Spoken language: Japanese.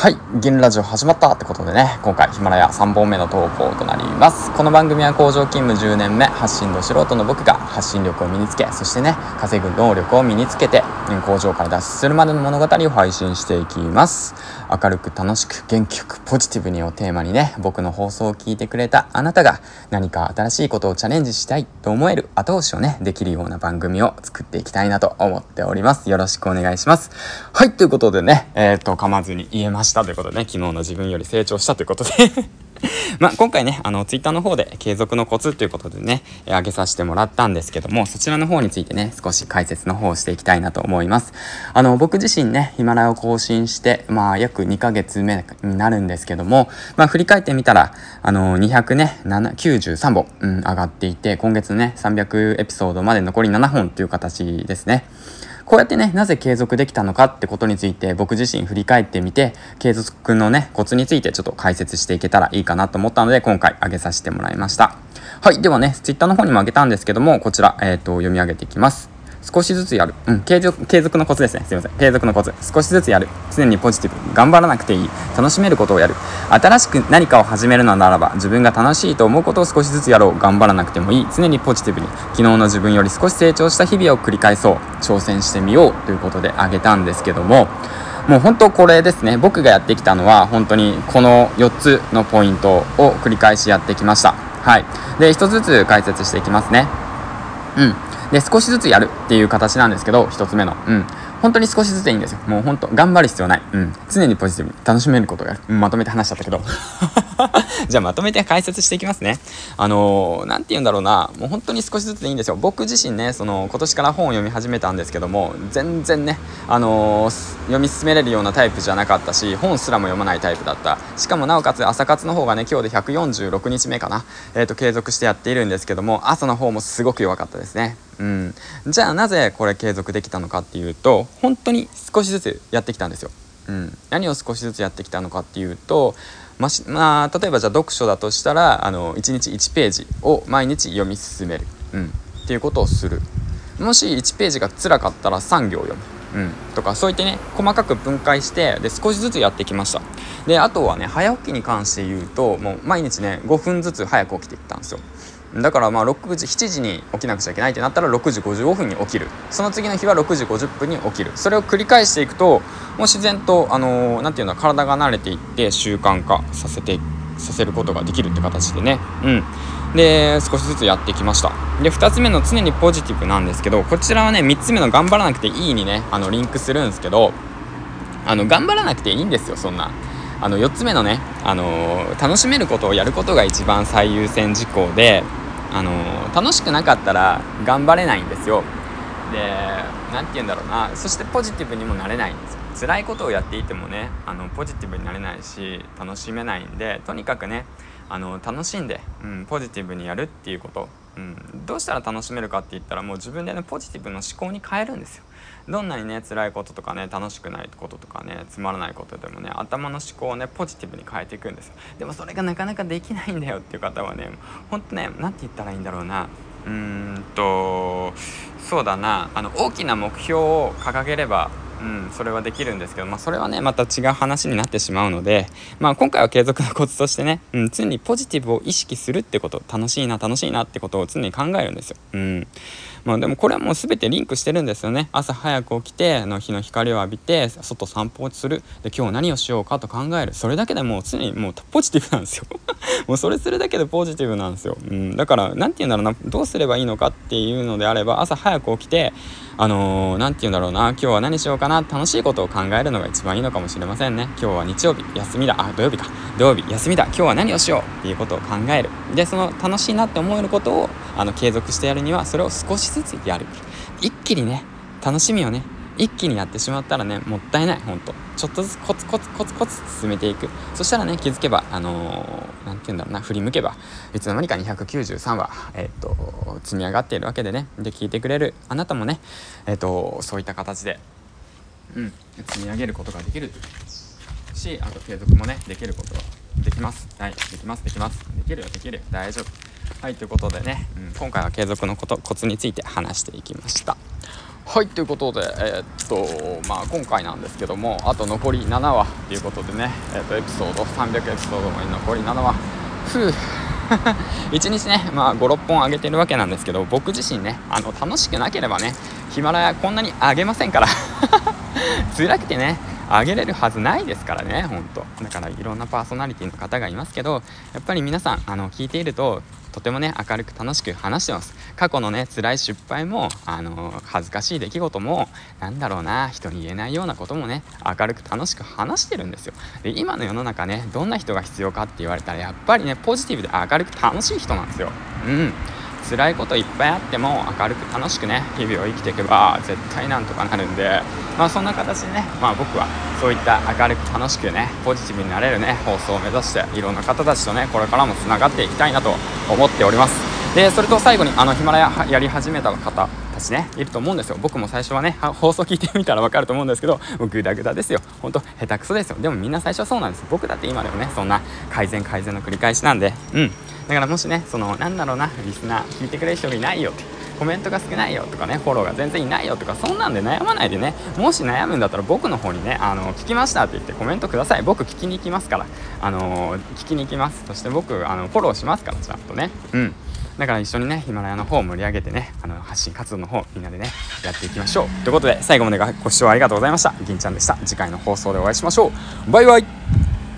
はい。銀ラジオ始まったってことでね、今回ヒマラヤ3本目の投稿となります。この番組は工場勤務10年目、発信度素人の僕が発信力を身につけ、そしてね、稼ぐ能力を身につけて、工場から脱出するまでの物語を配信していきます。明るく楽しく元気よくポジティブにをテーマにね、僕の放送を聞いてくれたあなたが何か新しいことをチャレンジしたいと思える後押しをね、できるような番組を作っていきたいなと思っております。よろしくお願いします。はい、ということでね、えっ、ー、と、噛まずに言えましたしたということでね、昨日の自分より成長したということで まあ、今回ね、あの、ツイッターの方で継続のコツということでね、え上げさせてもらったんですけども、そちらの方についてね、少し解説の方をしていきたいなと思います。あの、僕自身ね、ヒマラヤを更新して、まあ、約2ヶ月目になるんですけども、まあ、振り返ってみたら、あの、200ね、93本、うん、上がっていて、今月ね、300エピソードまで残り7本という形ですね。こうやってね、なぜ継続できたのかってことについて僕自身振り返ってみて、継続のね、コツについてちょっと解説していけたらいいかなと思ったので、今回上げさせてもらいました。はい。ではね、Twitter の方にも上げたんですけども、こちら、えっ、ー、と、読み上げていきます。少しずつやる。うん、継続、継続のコツですね。すいません。継続のコツ。少しずつやる。常にポジティブ。頑張らなくていい。楽しめることをやる。新しく何かを始めるのならば、自分が楽しいと思うことを少しずつやろう。頑張らなくてもいい。常にポジティブに。昨日の自分より少し成長した日々を繰り返そう。挑戦してみよう。ということであげたんですけども、もう本当これですね。僕がやってきたのは、本当にこの4つのポイントを繰り返しやってきました。はい。で、1つずつ解説していきますね。うん。で、少しずつやるっていう形なんですけど、1つ目の。うん。本当に少しずつでいいんですよ。もう本当、頑張る必要ない。うん。常にポジティブに楽しめることが。まとめて話しちゃったけど。じゃあまとめて解説していきますね。あのー、て言うんだろうな。もう本当に少しずつでいいんですよ。僕自身ね、その、今年から本を読み始めたんですけども、全然ね、あのー、読み進めれるようなタイプじゃなかったし、本すらも読まないタイプだった。しかもなおかつ朝活の方がね、今日で146日目かな。えっ、ー、と、継続してやっているんですけども、朝の方もすごく弱かったですね。うん、じゃあなぜこれ継続できたのかっていうと本当に少しずつやってきたんですよ。うん、何を少しずつやってきたのかっていうとままあ、例えばじゃあ読書だとしたらあの1日1ページを毎日読み進める、うん、っていうことをする。もし1ページが辛かったら3行読む、うん、とかそういってね細かく分解してで少しずつやってきました。であとはね早起きに関して言うともう毎日ね5分ずつ早く起きていったんですよ。だからまあ6時7時に起きなくちゃいけないってなったら6時55分に起きる。その次の日は6時50分に起きる。それを繰り返していくともう自然とあのー、て言うんだ体が慣れていって習慣化させてさせることができるって形でね。うん。で少しずつやってきました。で2つ目の常にポジティブなんですけどこちらはね3つ目の頑張らなくていいにねあのリンクするんですけどあの頑張らなくていいんですよそんな。あの4つ目のね、あのー、楽しめることをやることが一番最優先事項で、あのー、楽しくなかったら頑張れないんですよ。で何て言うんだろうな。そしてポジティブにもなれないんですよ。辛いことをやっていてもねあのポジティブになれないし楽しめないんでとにかくねあの楽しんで、うん、ポジティブにやるっていうこと、うん、どうしたら楽しめるかって言ったらもう自分でねポジティブの思考に変えるんですよ。どんなにね辛いこととかね楽しくないこととかねつまらないことでもね頭の思考をねポジティブに変えていくんですよ。でもそれがなかなかできないんだよっていう方はねほんとね何て言ったらいいんだろうな。うーんとそうだな。あの大きな目標を掲げればうん、それはできるんですけど、まあ、それはねまた違う話になってしまうので、まあ、今回は継続のコツとしてね、うん、常にポジティブを意識するってこと楽しいな楽しいなってことを常に考えるんですよ。うんまあ、でもこれはもう全てリンクしてるんですよね。朝早く起きての日の光を浴びて外散歩をする。で今日何をしようかと考える。それだけでもう常にもうポジティブなんですよ。もうそれするだけでポジティブなんですよ、うん、だから何て言うんだろうな。どうすればいいのかっていうのであれば朝早く起きてあのー、て言うんだろうな。今日は何しようかな。楽しいことを考えるのが一番いいのかもしれませんね。今日は日曜日。休みだ。あ土曜日か。土曜日。休みだ。今日は何をしよう。っていうことを考える。でその楽しいなって思えることをあの継続してやるにはそれを少しずつやる。一気にね楽しみをね一気にやってしまったらねもったいないほんとちょっとずつコツコツコツコツ進めていく。そしたらね気づけばあの何、ー、て言うんだろうな振り向けばいつの間にか293はえっ、と積み上がっているわけでねで聞いてくれるあなたもねえっ、とそういった形でうん積み上げることができる。しあと継続もねできることはできます。はいできますできます。できるよできる。大丈夫。はいということでね、うん、今回は継続のことコツについて話していきました。はいということでえー、っとまあ今回なんですけどもあと残り7話ということでねえー、っとエピソード300エピソードに残り7話。ふう。1日ね、まあ、56本上げてるわけなんですけど僕自身ねあの楽しくなければねヒマラヤこんなに上げませんから。辛くてね上げれるはずないですからねほんとだからいろんなパーソナリティの方がいますけどやっぱり皆さんあの聞いているととてもね明るく楽しく話してます。過去のね辛い失敗もあの恥ずかしい出来事もなんだろうな人に言えないようなこともね明るく楽しく話してるんですよ。で今の世の中ねどんな人が必要かって言われたらやっぱりねポジティブで明るく楽しい人なんですよ。うん。辛いこといっぱいあっても明るく楽しくね日々を生きていけば絶対なんとかなるんでまあそんな形でねまあ僕はそういった明るく楽しくねポジティブになれるね放送を目指していろんな方たちとねこれからもつながっていきたいなと思っております。でそれと最後にあのヒマラヤやり始めた方たちね。いると思うんですよ。僕も最初はね放送聞いてみたら分かると思うんですけどグダグダですよ。ほんと下手くそですよ。でもみんな最初はそうなんです。僕だって今でもねそんな改善改善の繰り返しなんで。うん。だからもしねそのなんだろうなリスナー聞いてくれる人がいないよ。ってコメントが少ないよとかねフォローが全然いないよとかそんなんで悩まないでね。もし悩むんだったら僕の方にねあの聞きましたって言ってコメントください。僕聞きに行きますから。あの聞きに行きます。そして僕あのフォローしますからちゃんとね。うん。だから一緒にねヒマラヤの方を盛り上げてねあの発信活動の方みんなでねやっていきましょう。ということで最後までご視聴ありがとうございました。銀ちゃんでした。次回の放送でお会いしましょう。バイバイ。